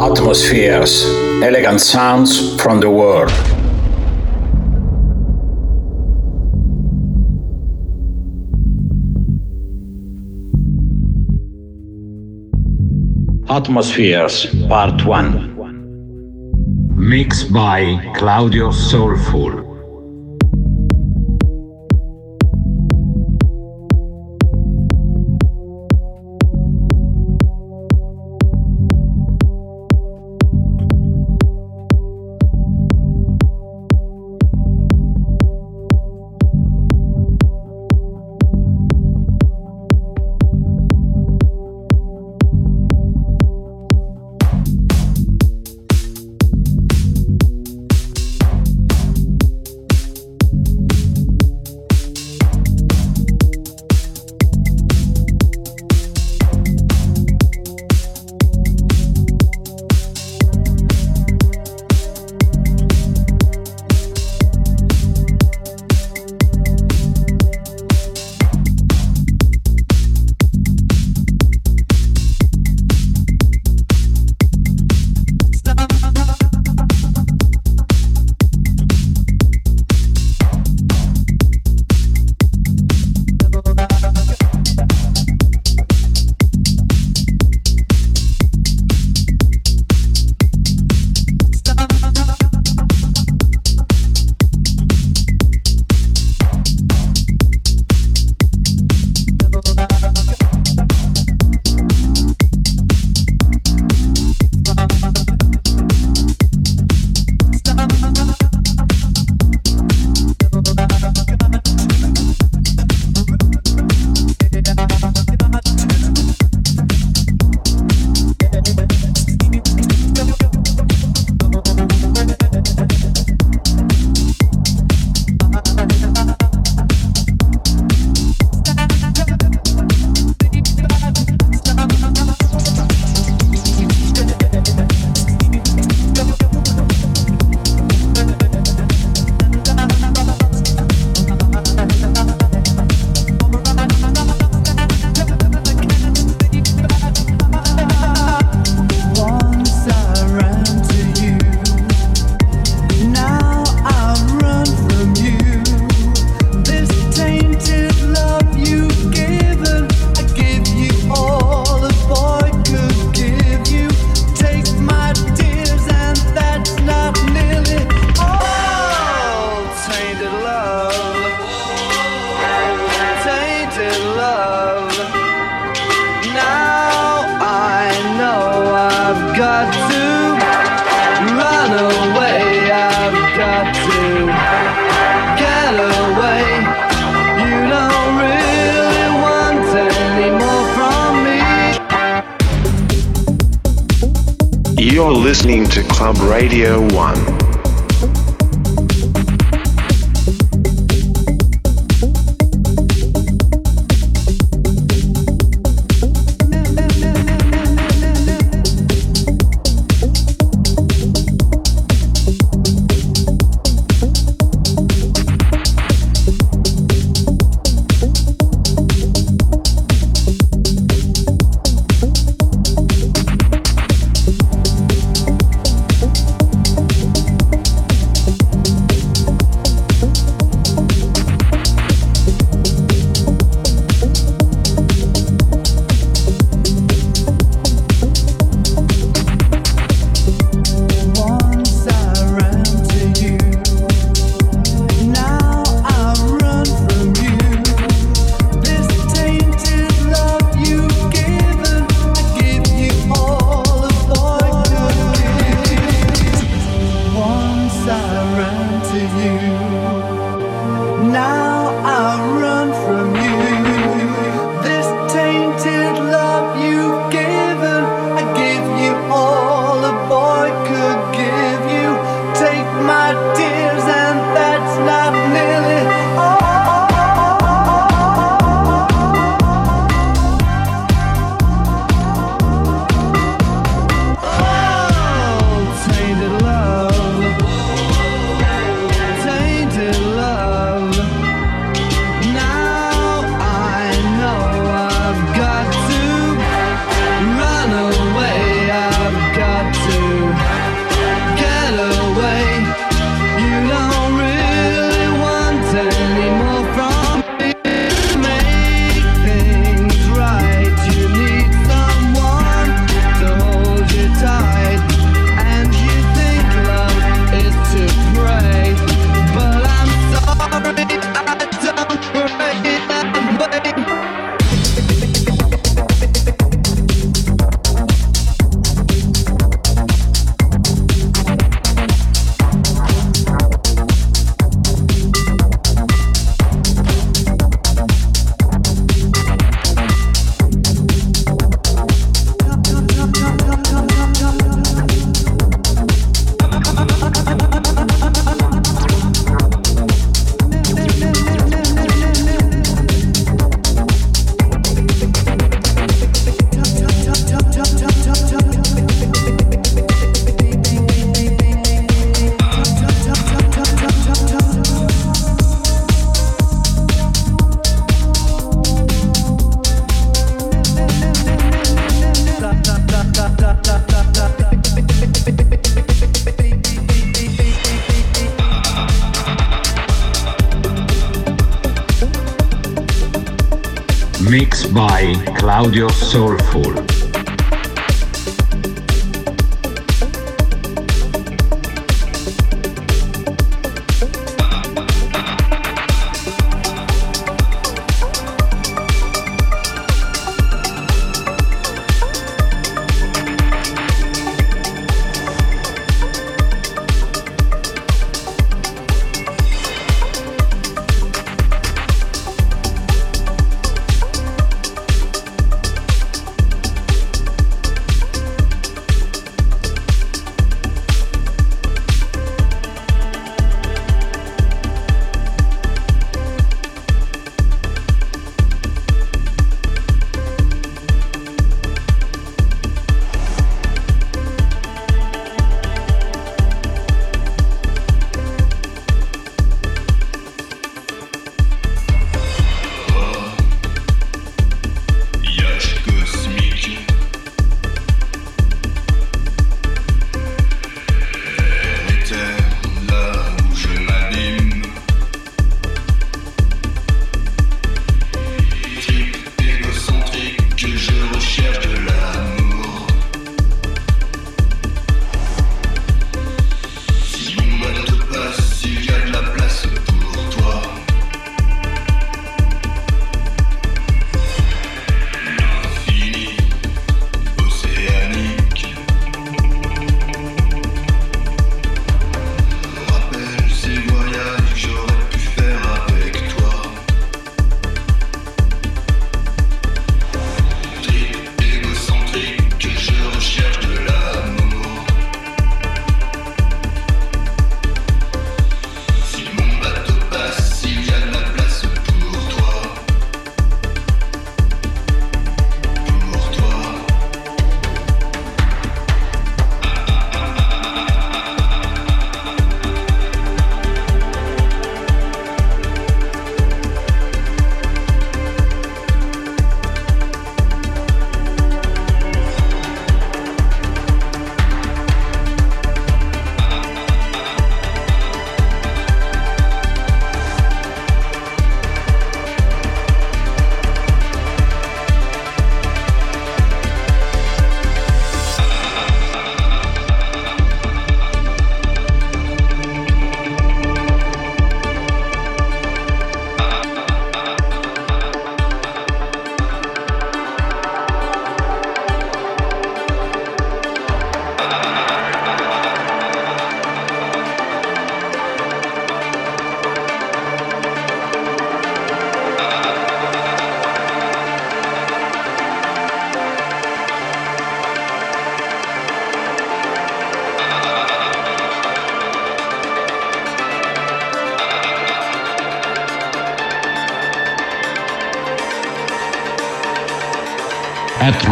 Atmospheres, elegant sounds from the world. Atmospheres, Part 1. Mixed by Claudio Soulful.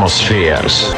Atmospheres.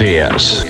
Atmospheres.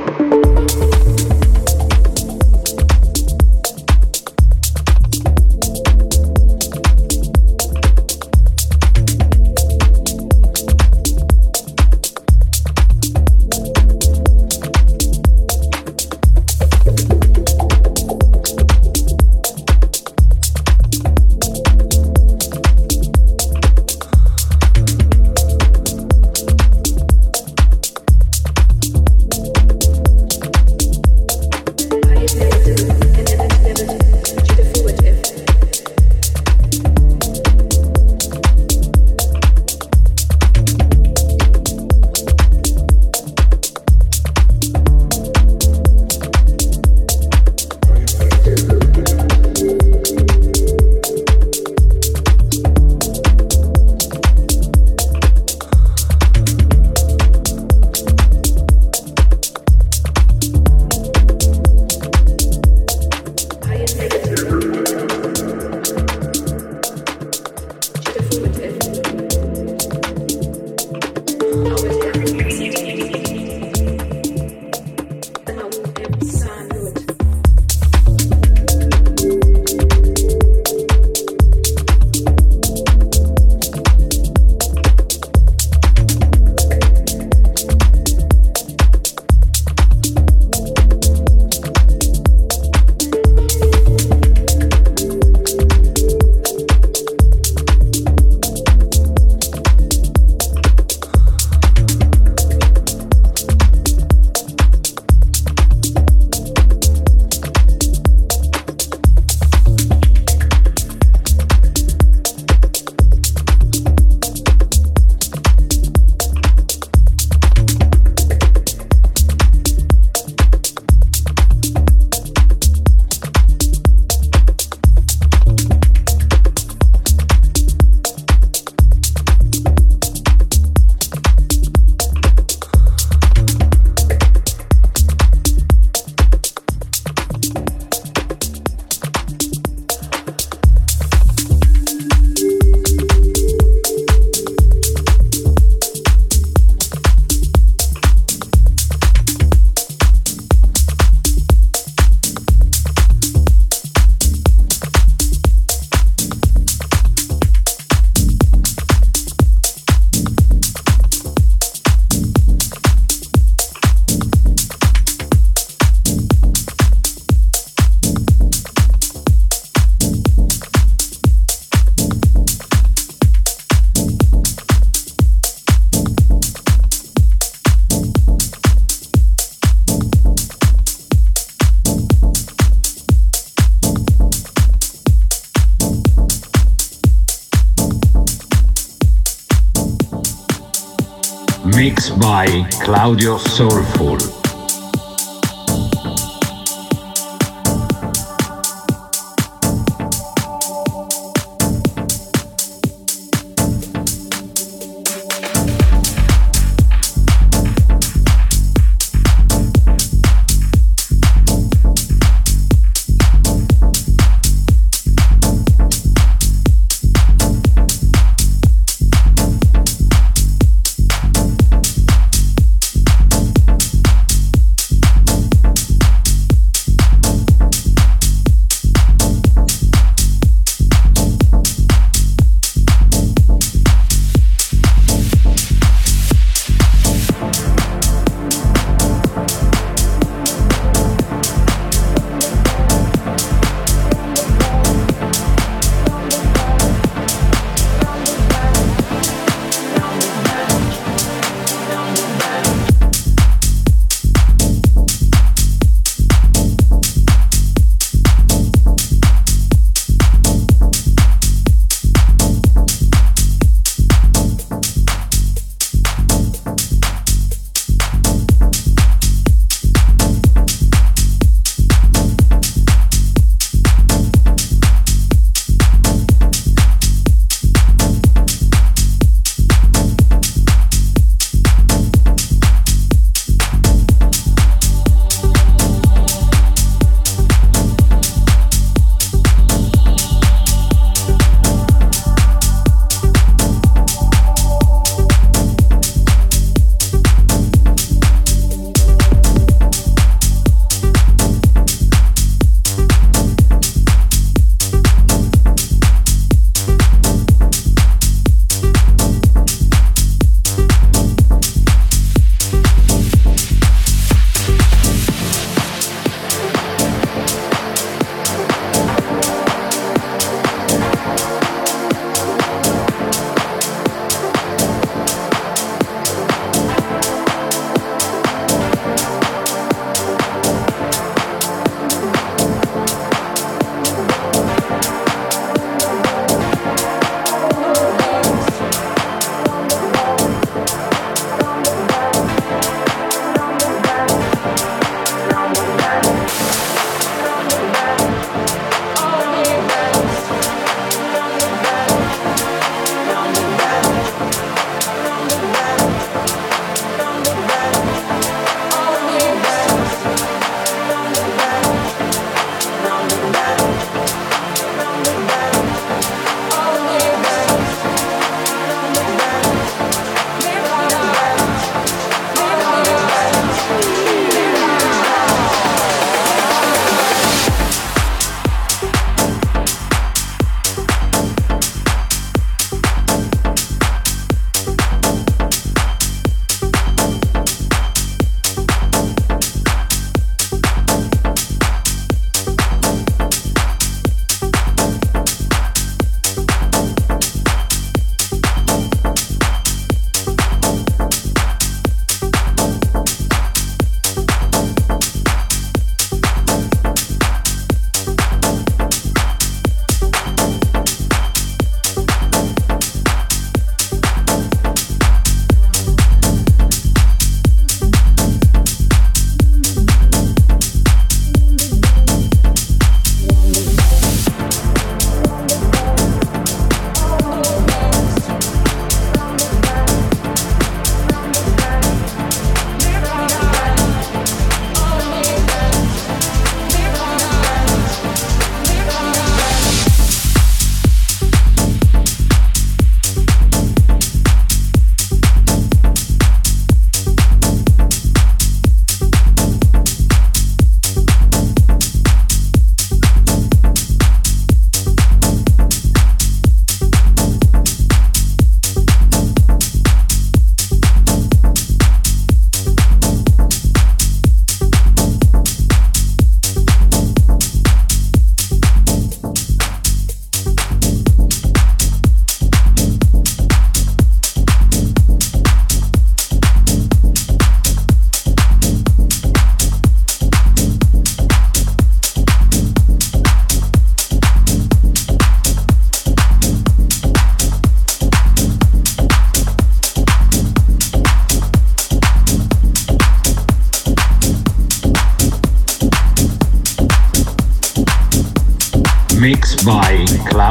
Claudio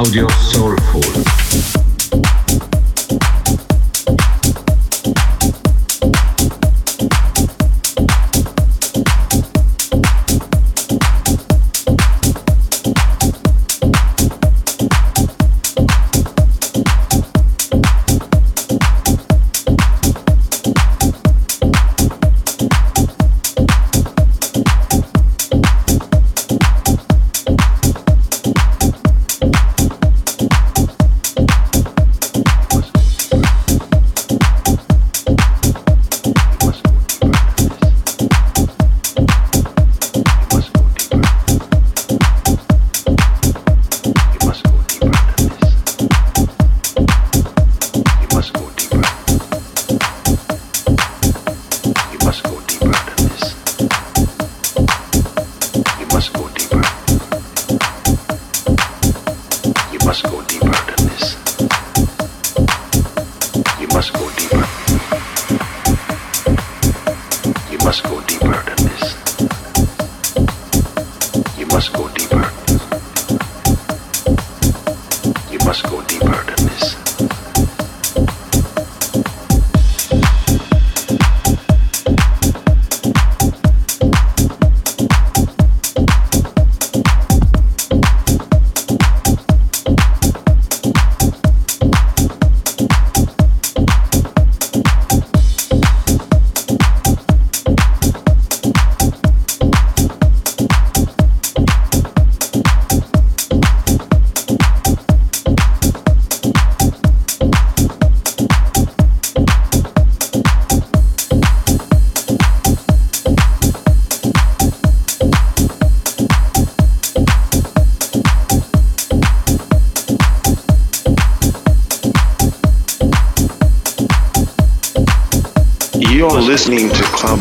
by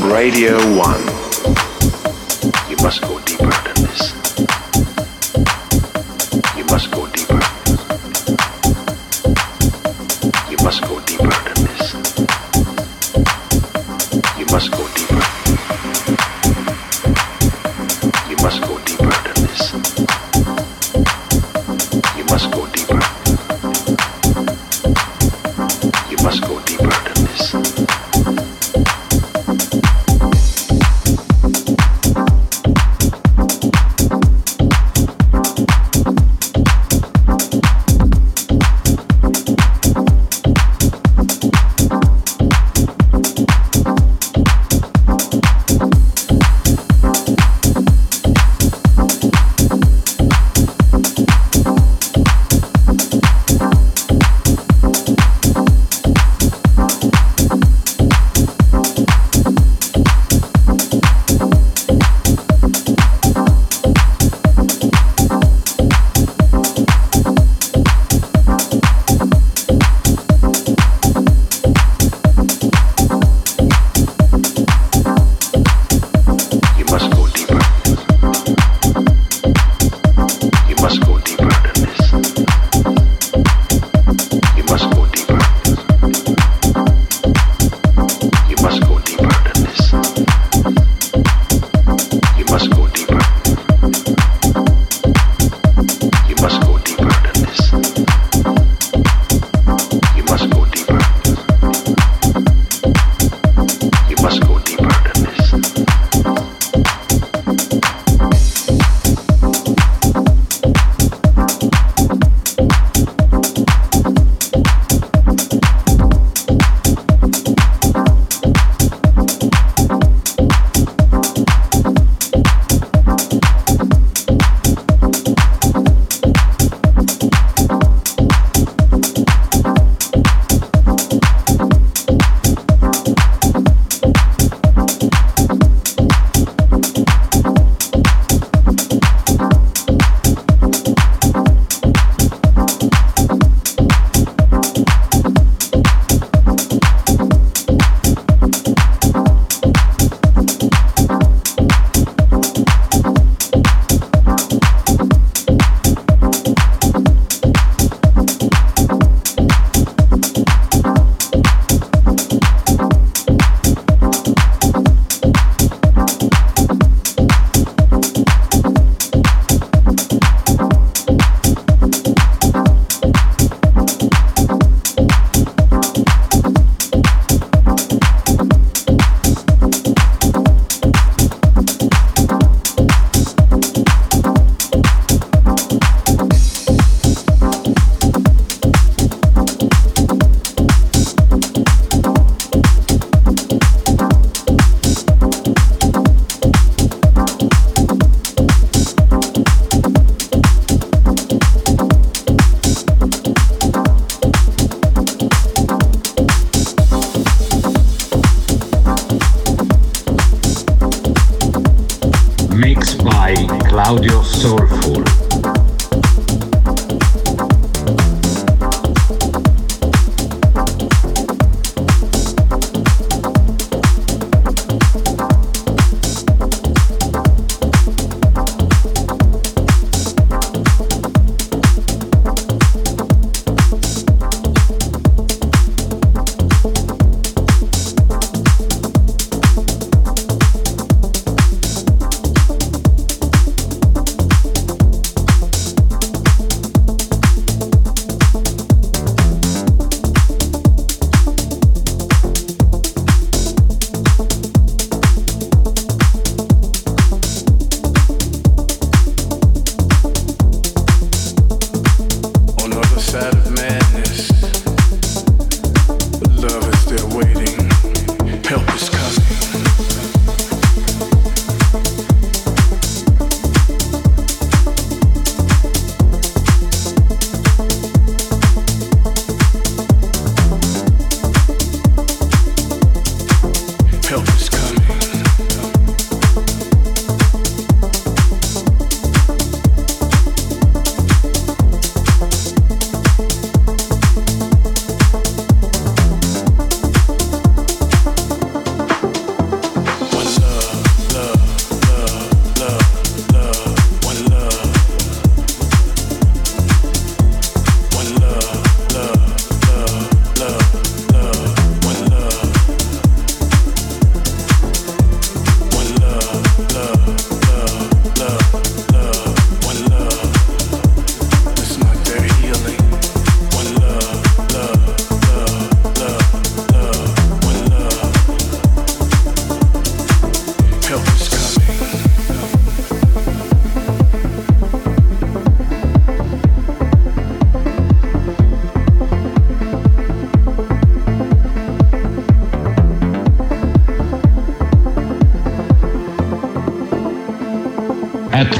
Radio 1.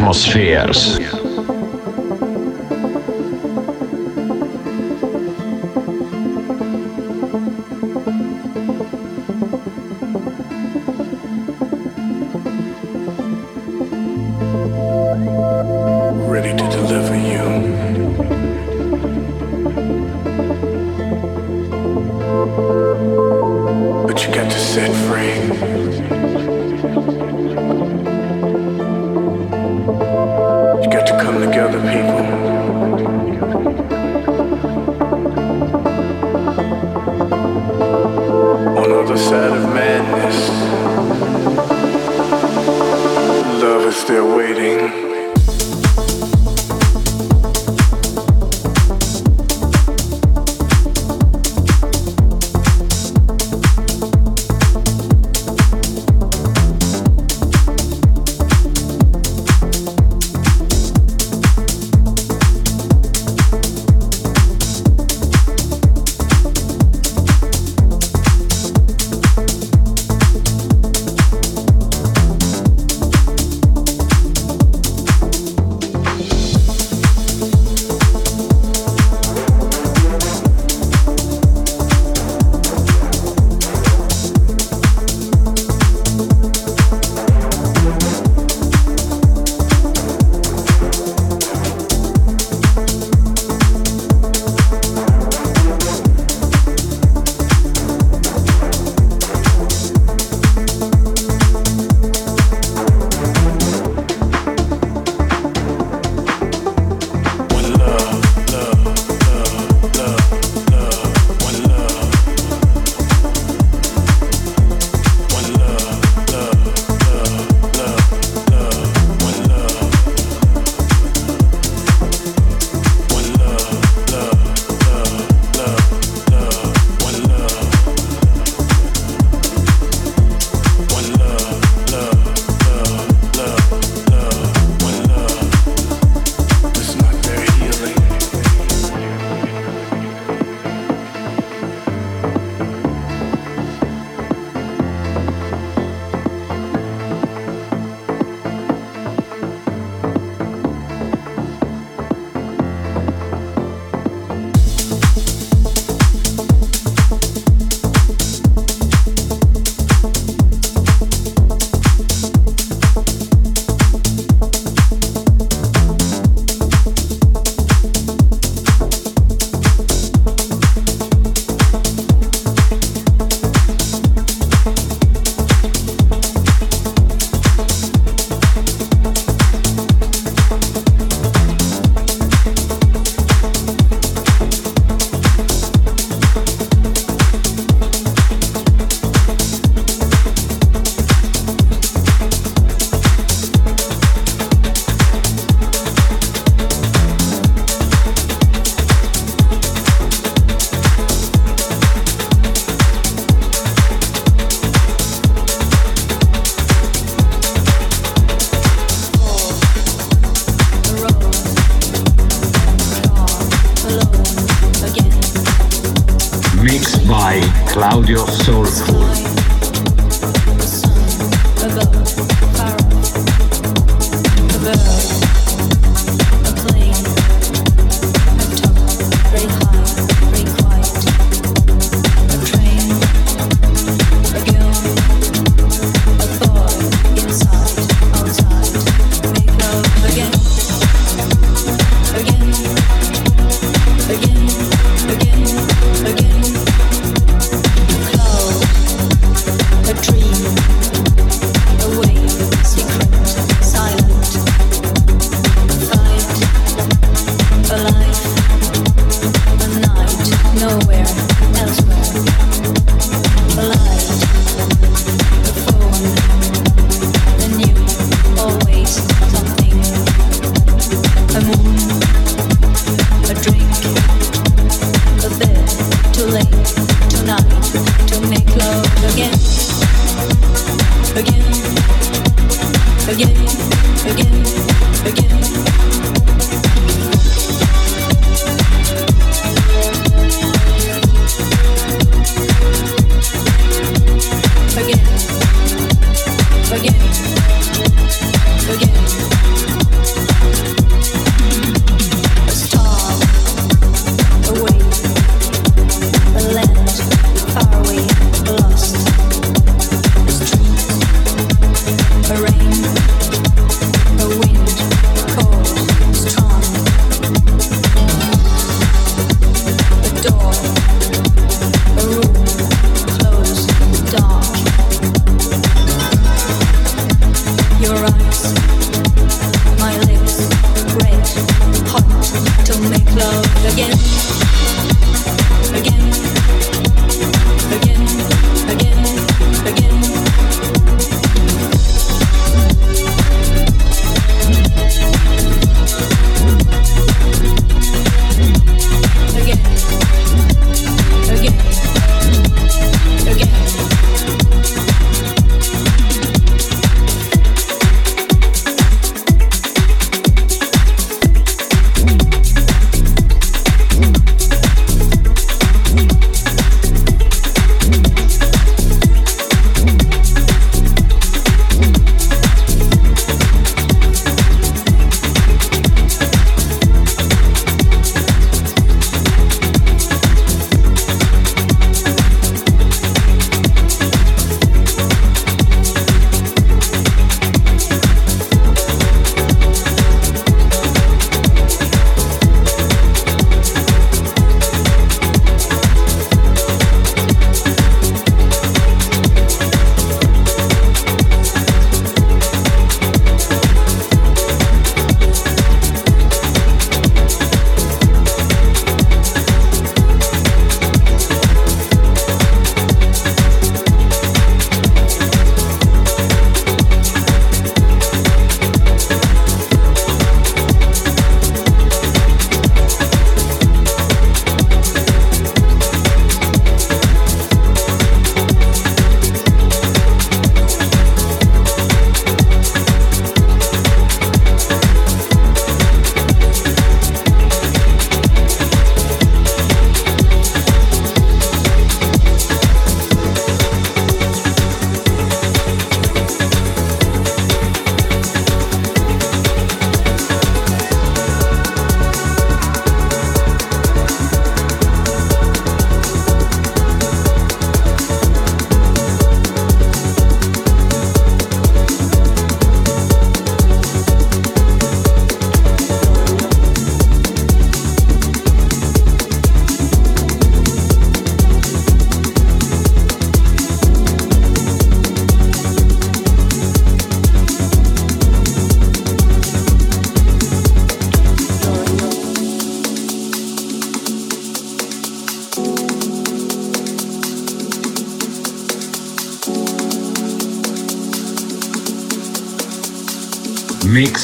Atmospheres.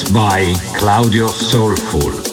By Claudio Soulful.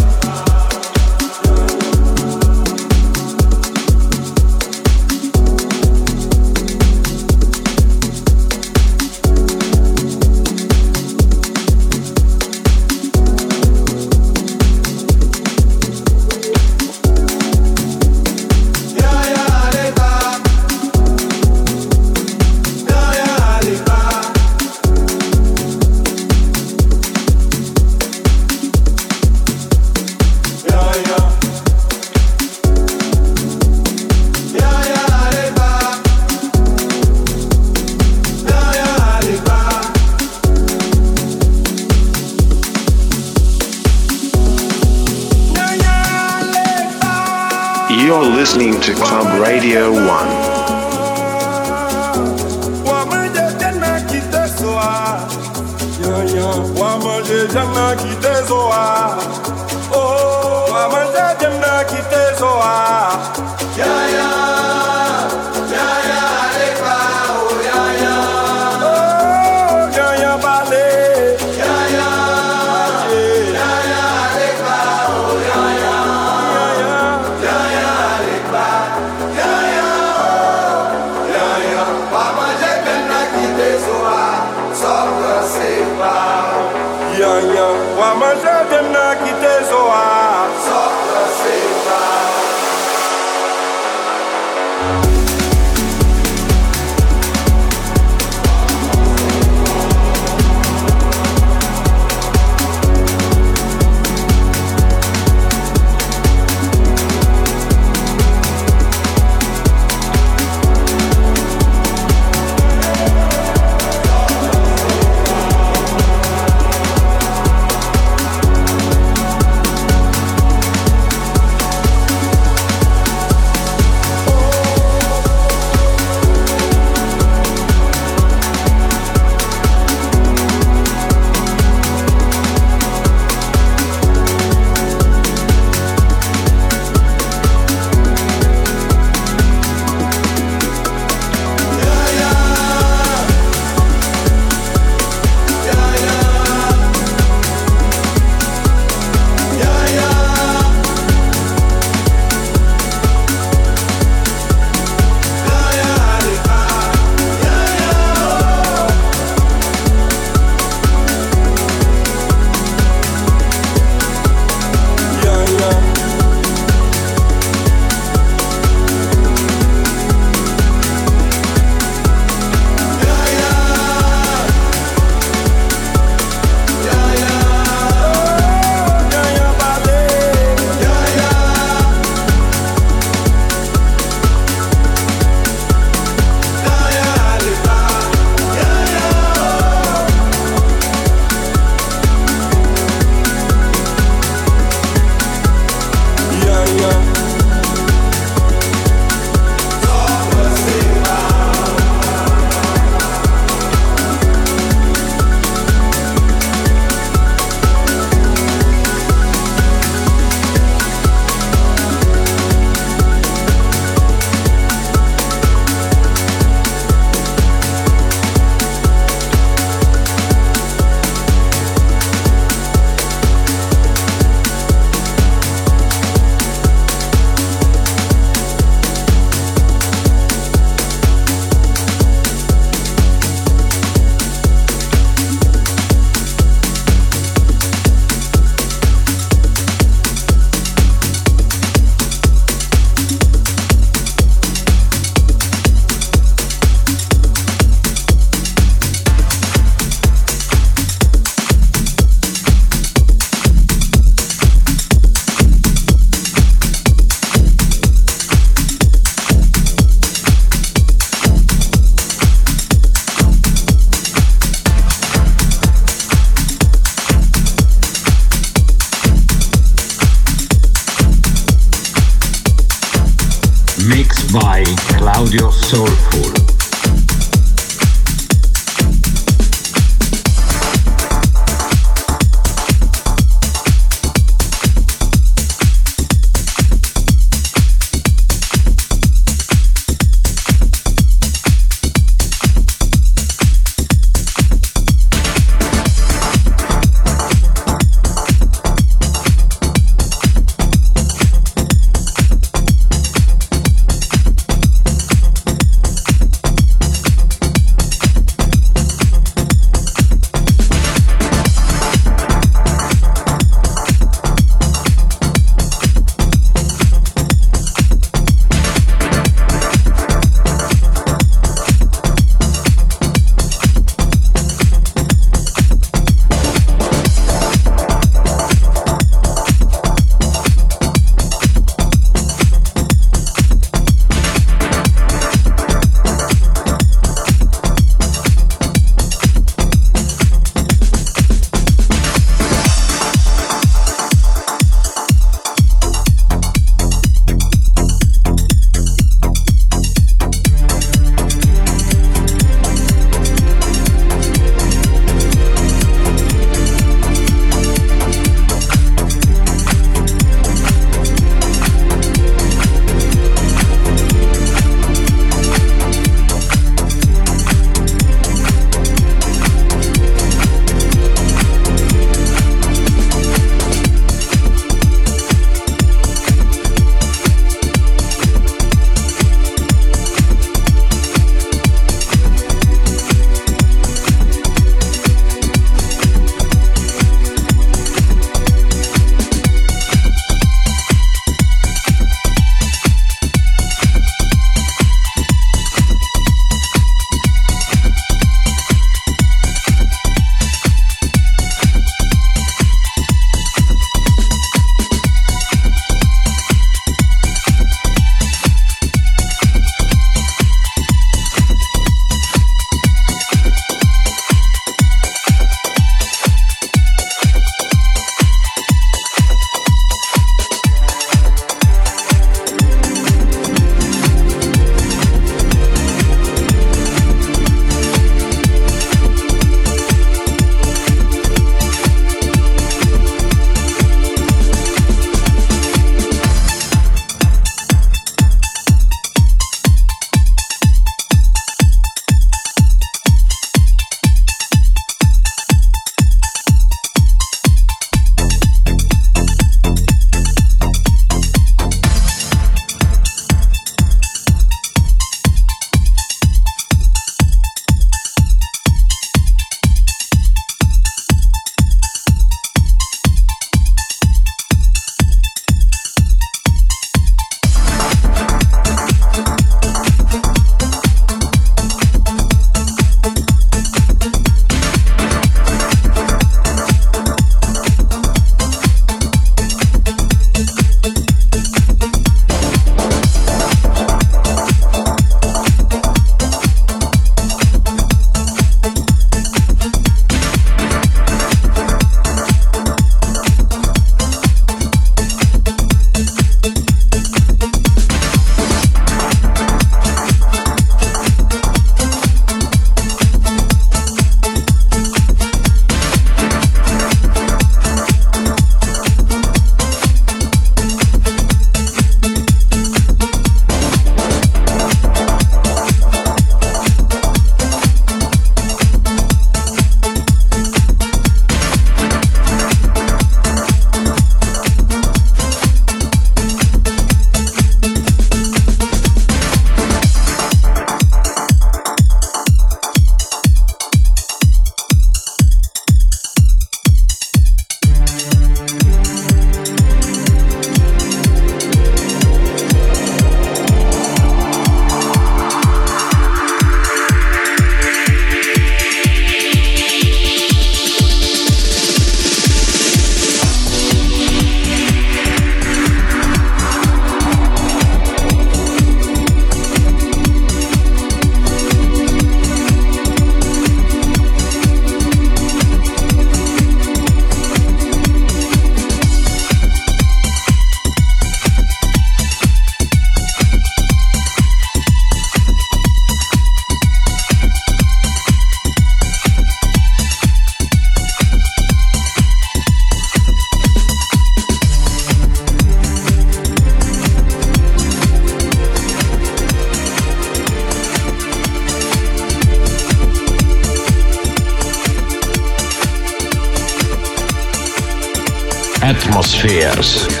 Atmospheres.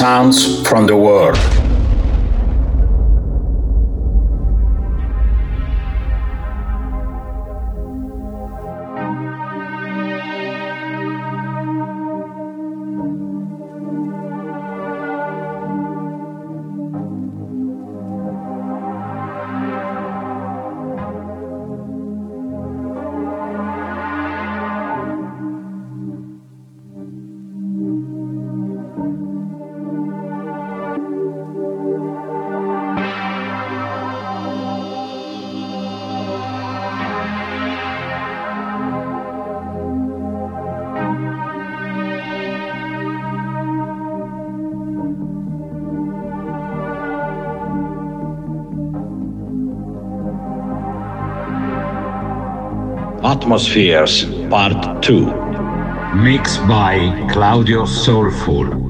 Sounds Atmospheres Part 2 Mixed by Claudio Soulful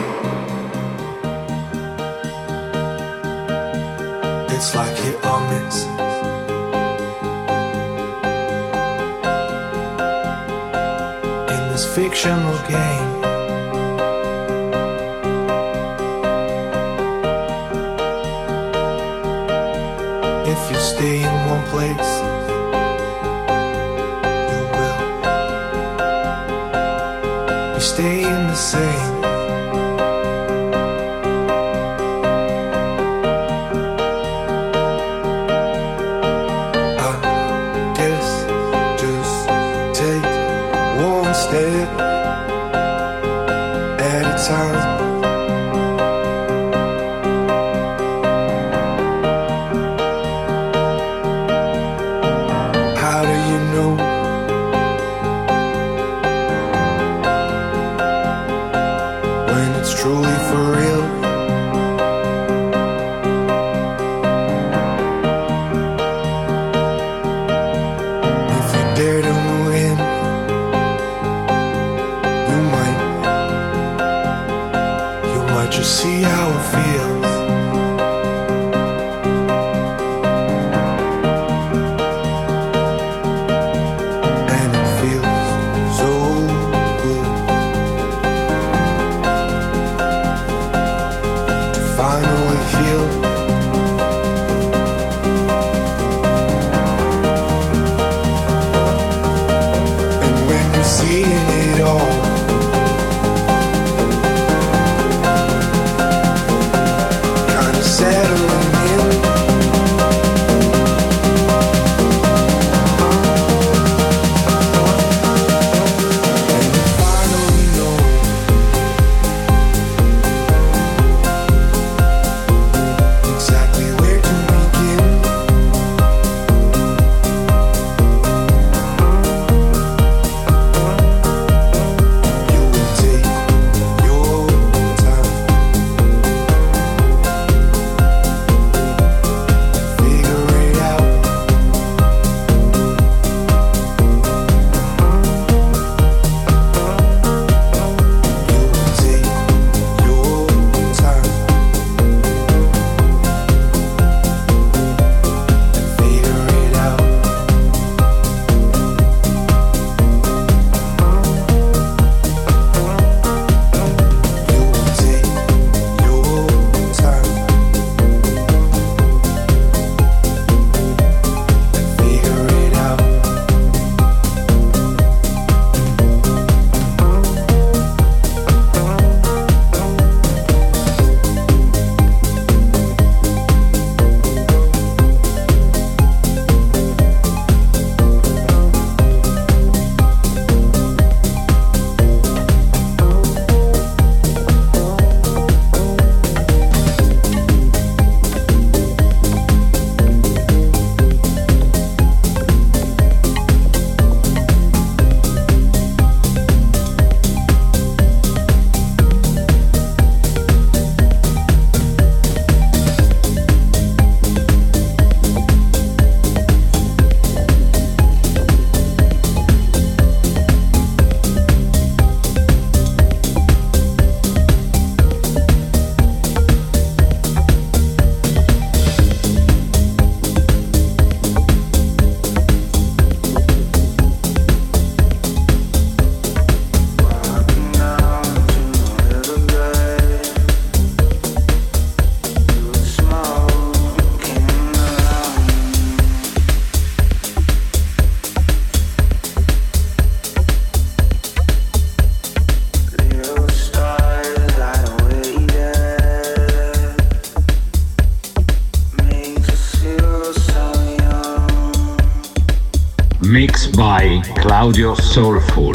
By Claudio Soulful.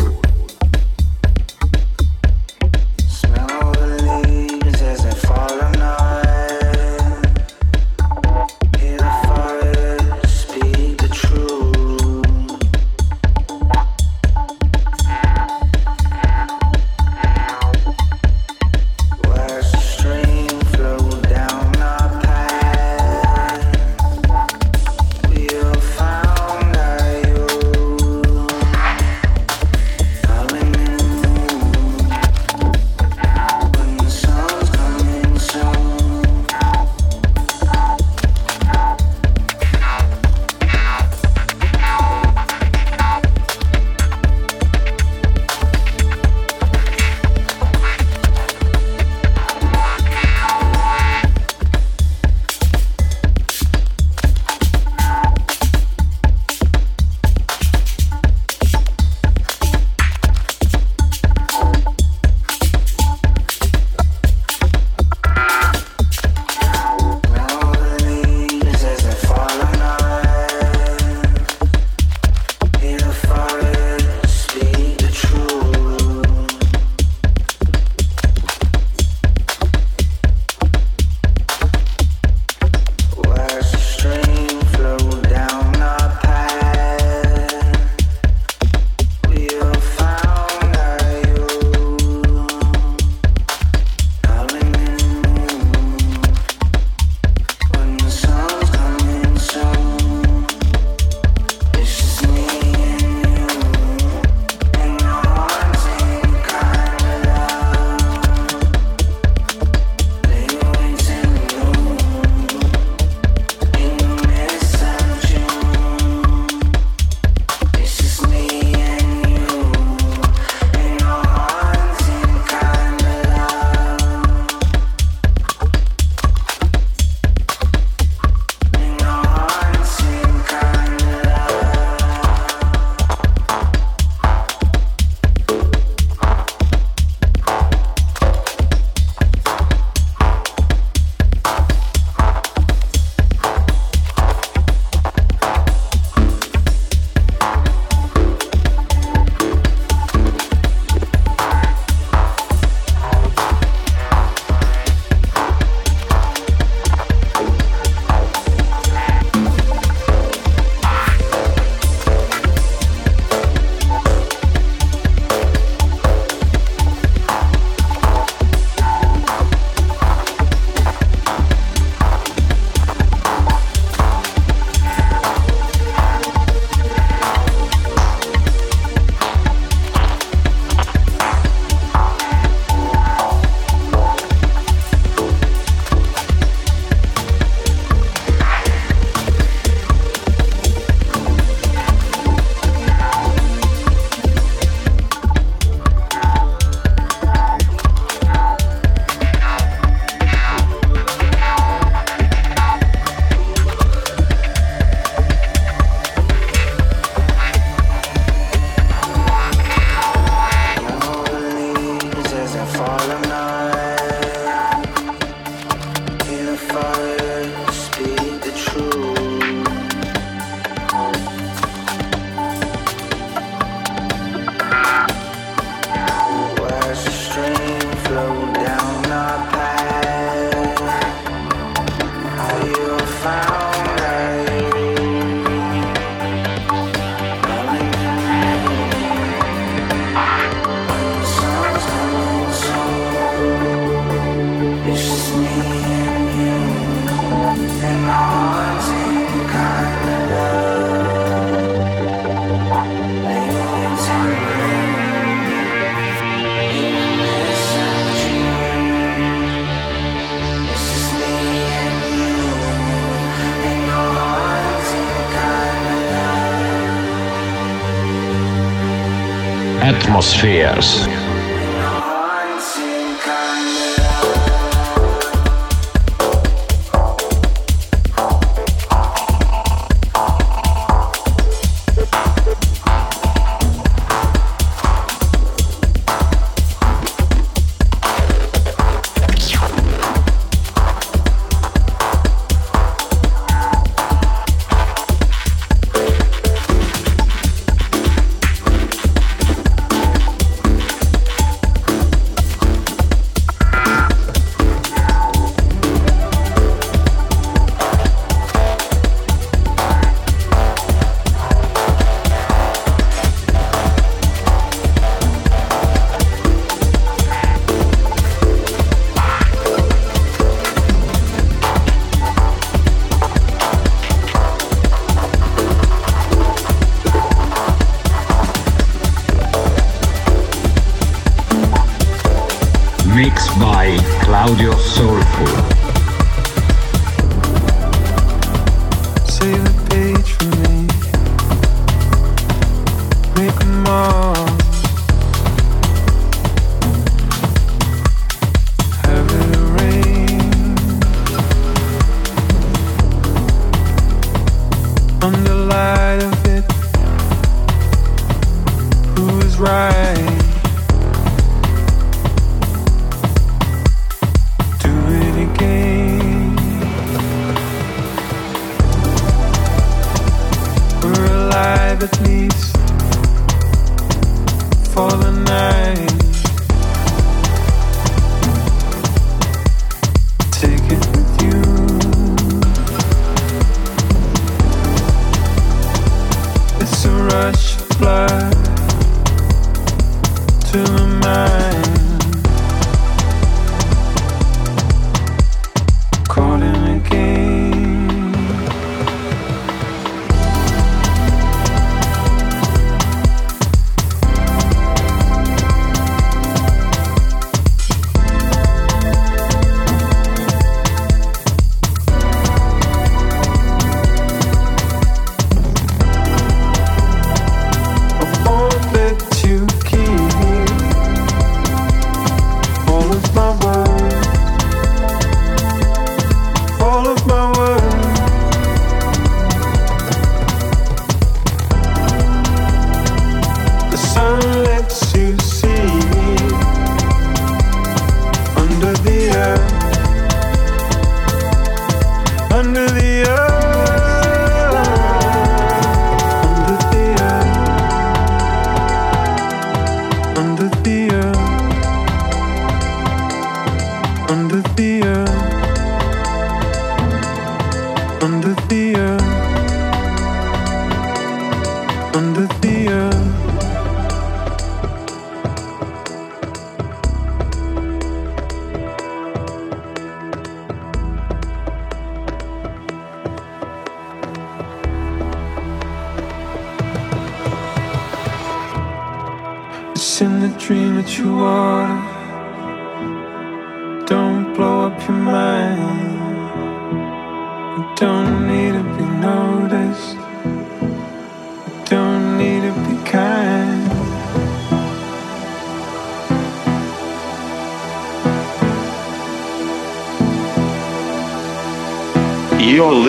Atmospheres.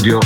By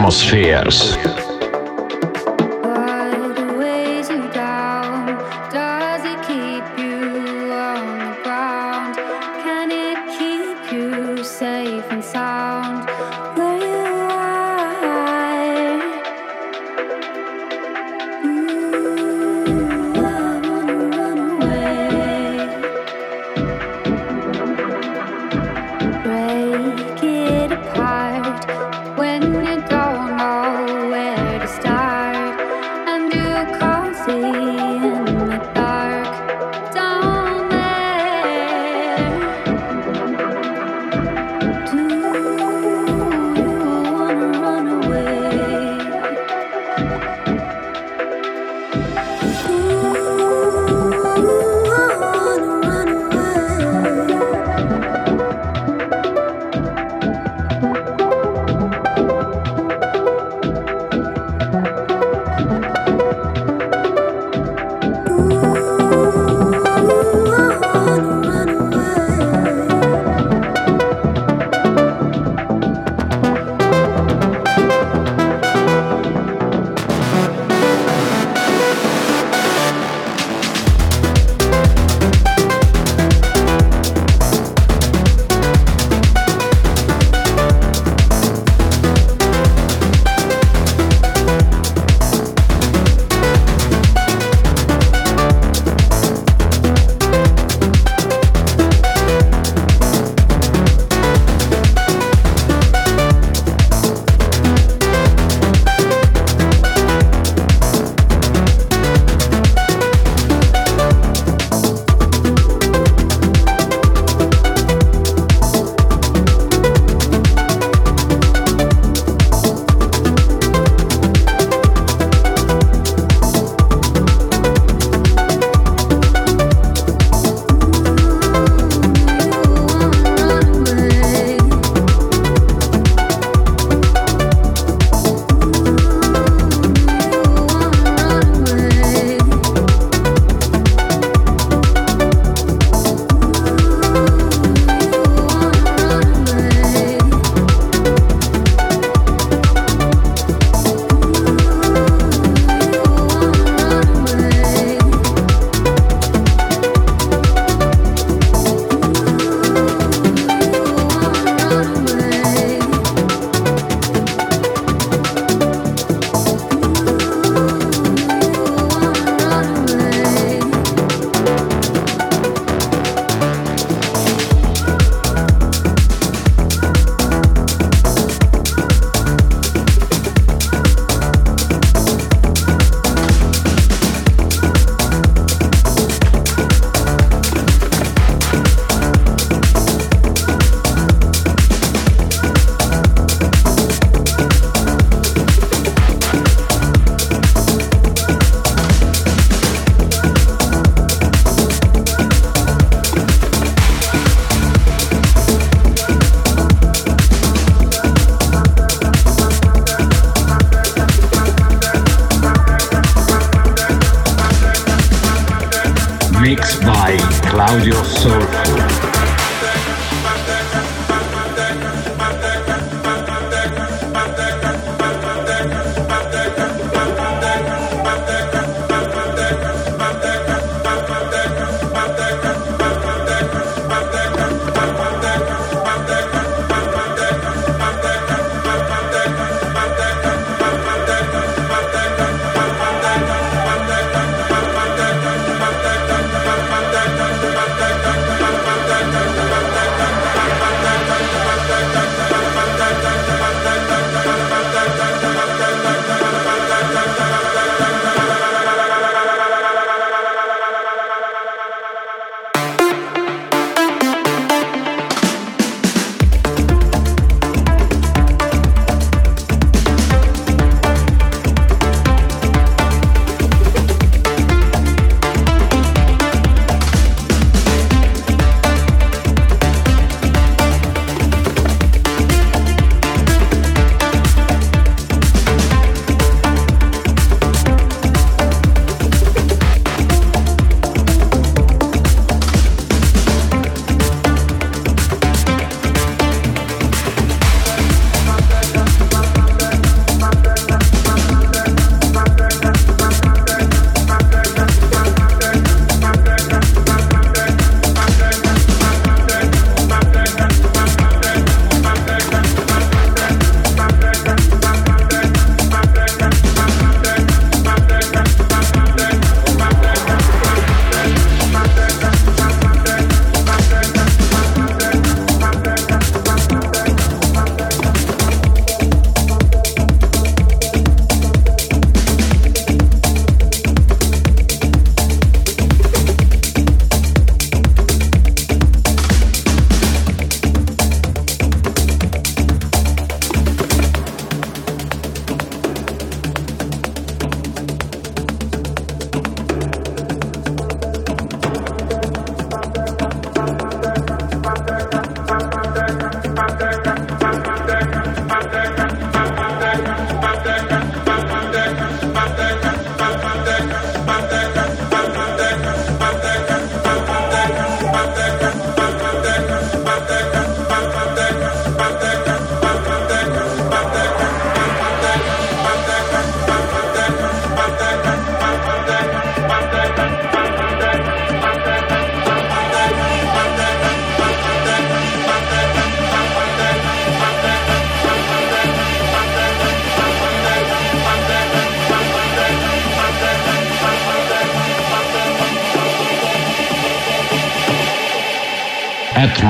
atmospheres.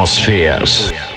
Atmospheres.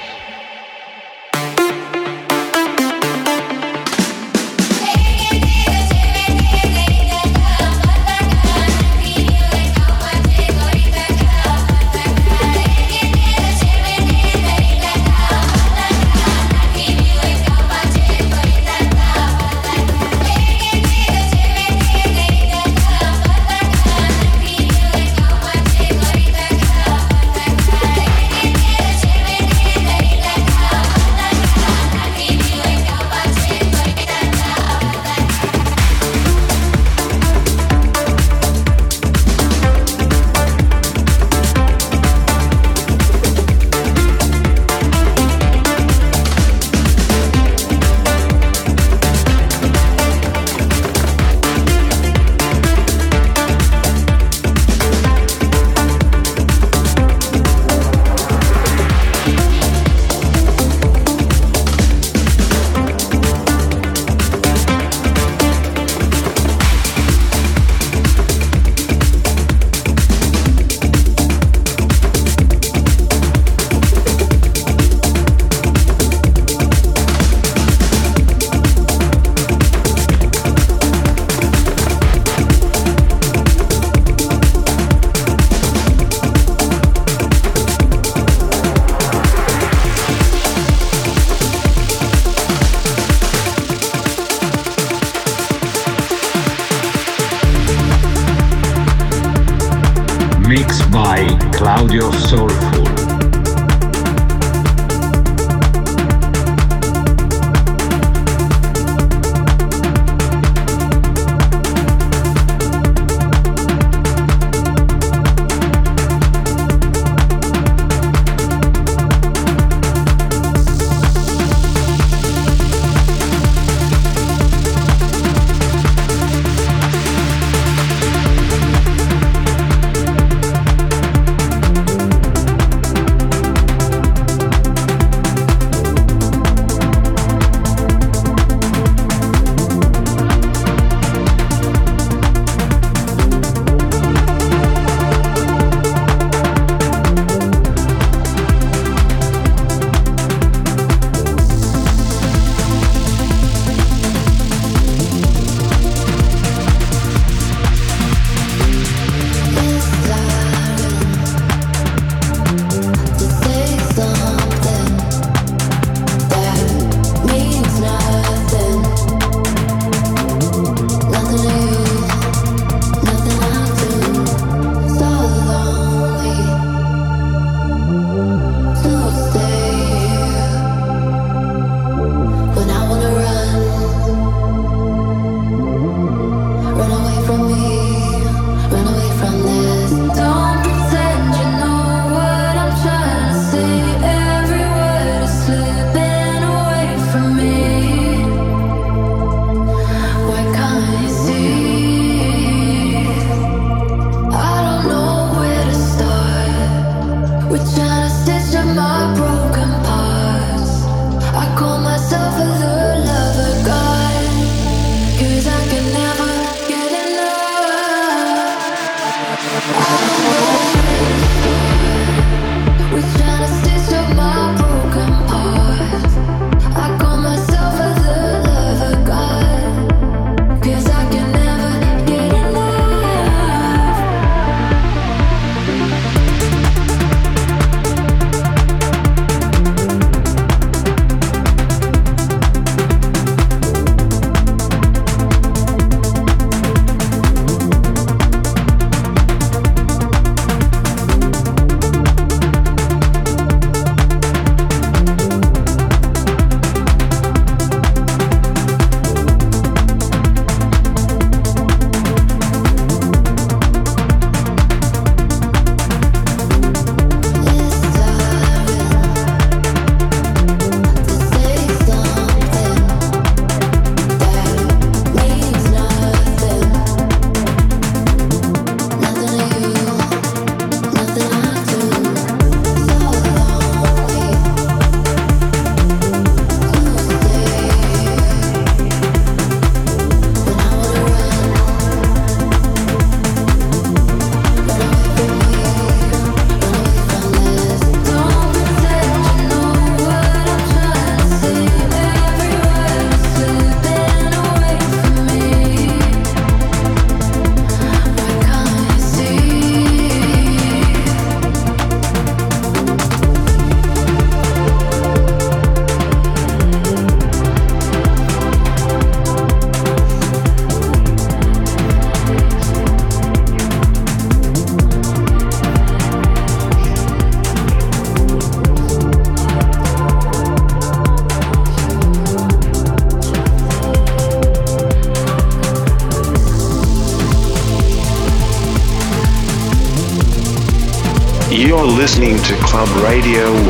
Club Radio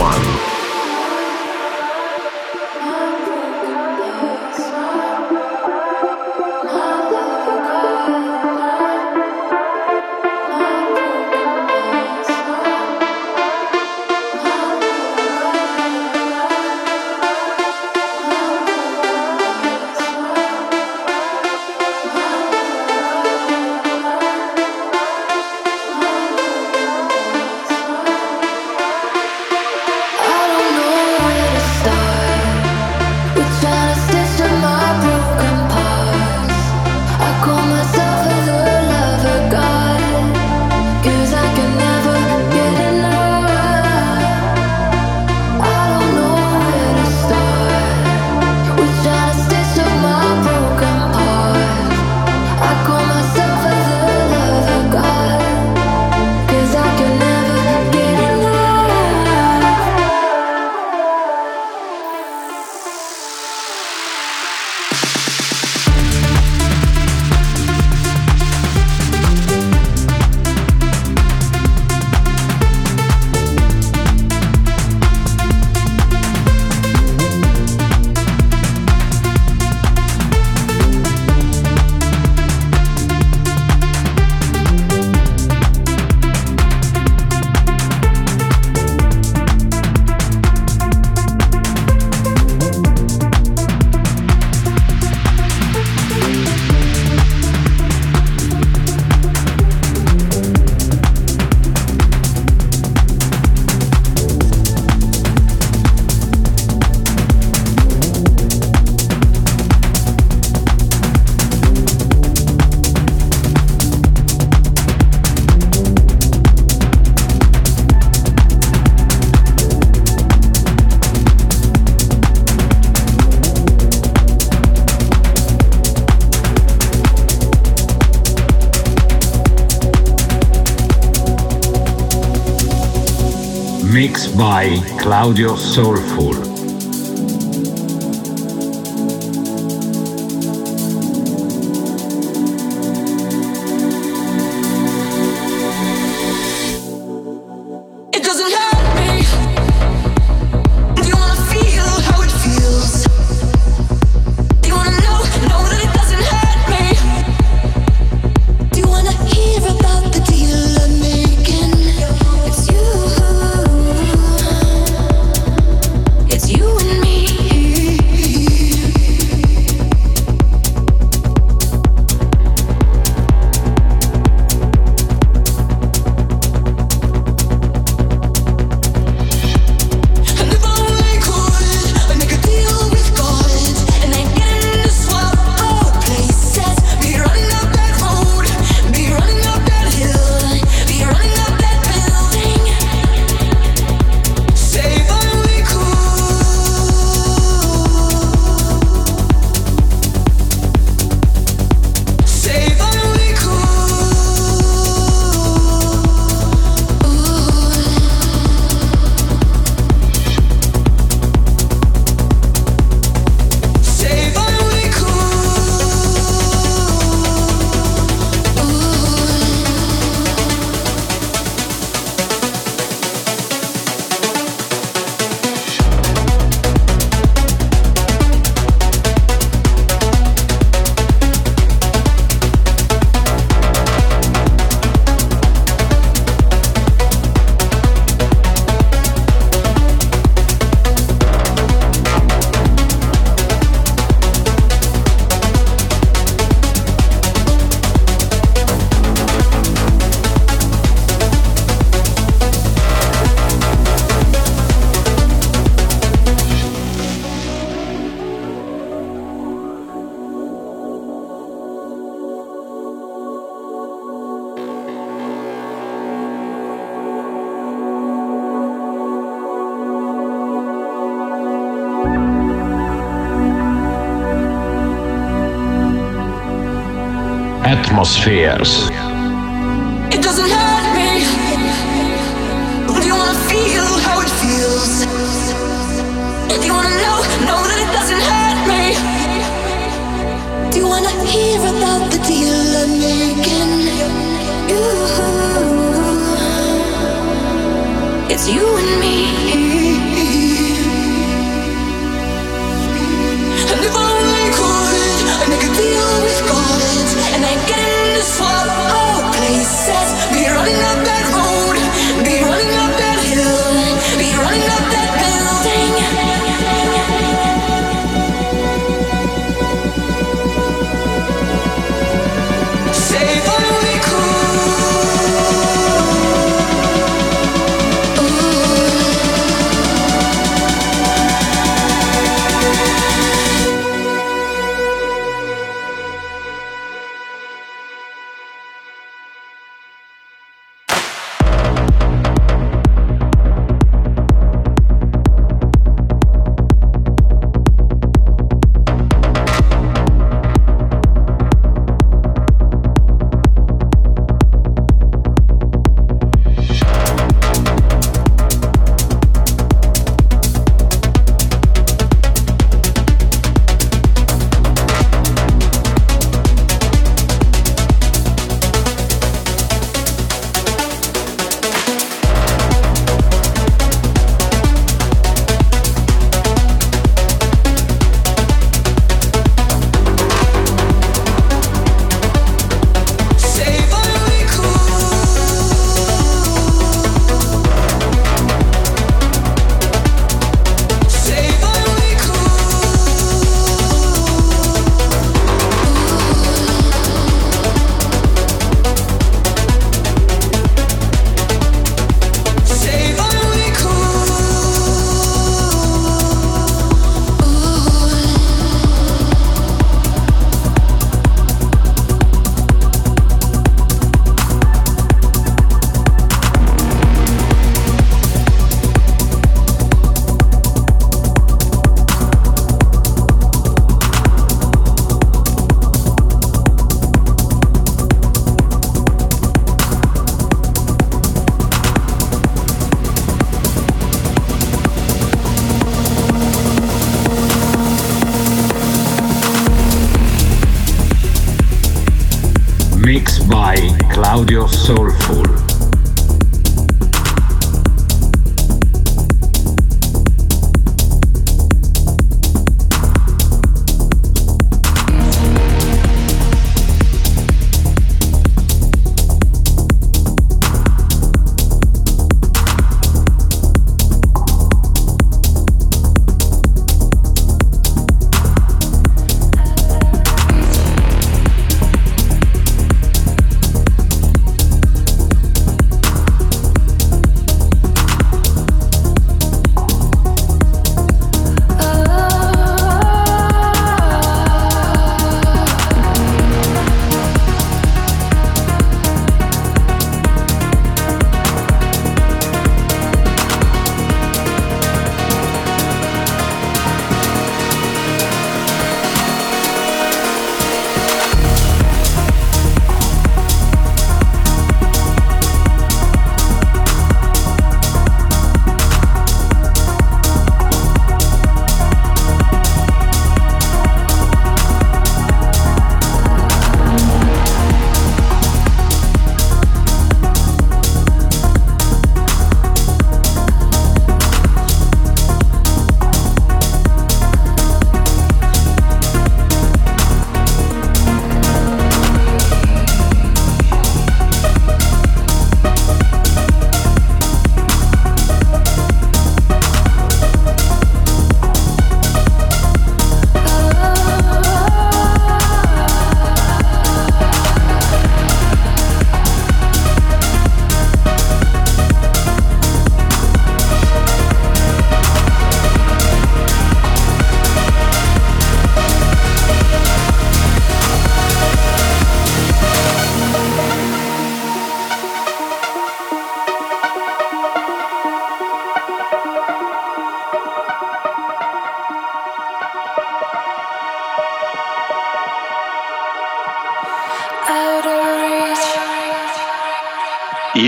Claudio Soulful. It's you and me. And if only could, I make a deal with God, and I get in to swap our places. Be running up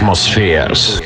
Atmospheres.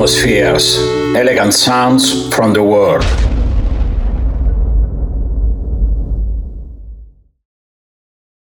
Atmospheres, elegant sounds from the world.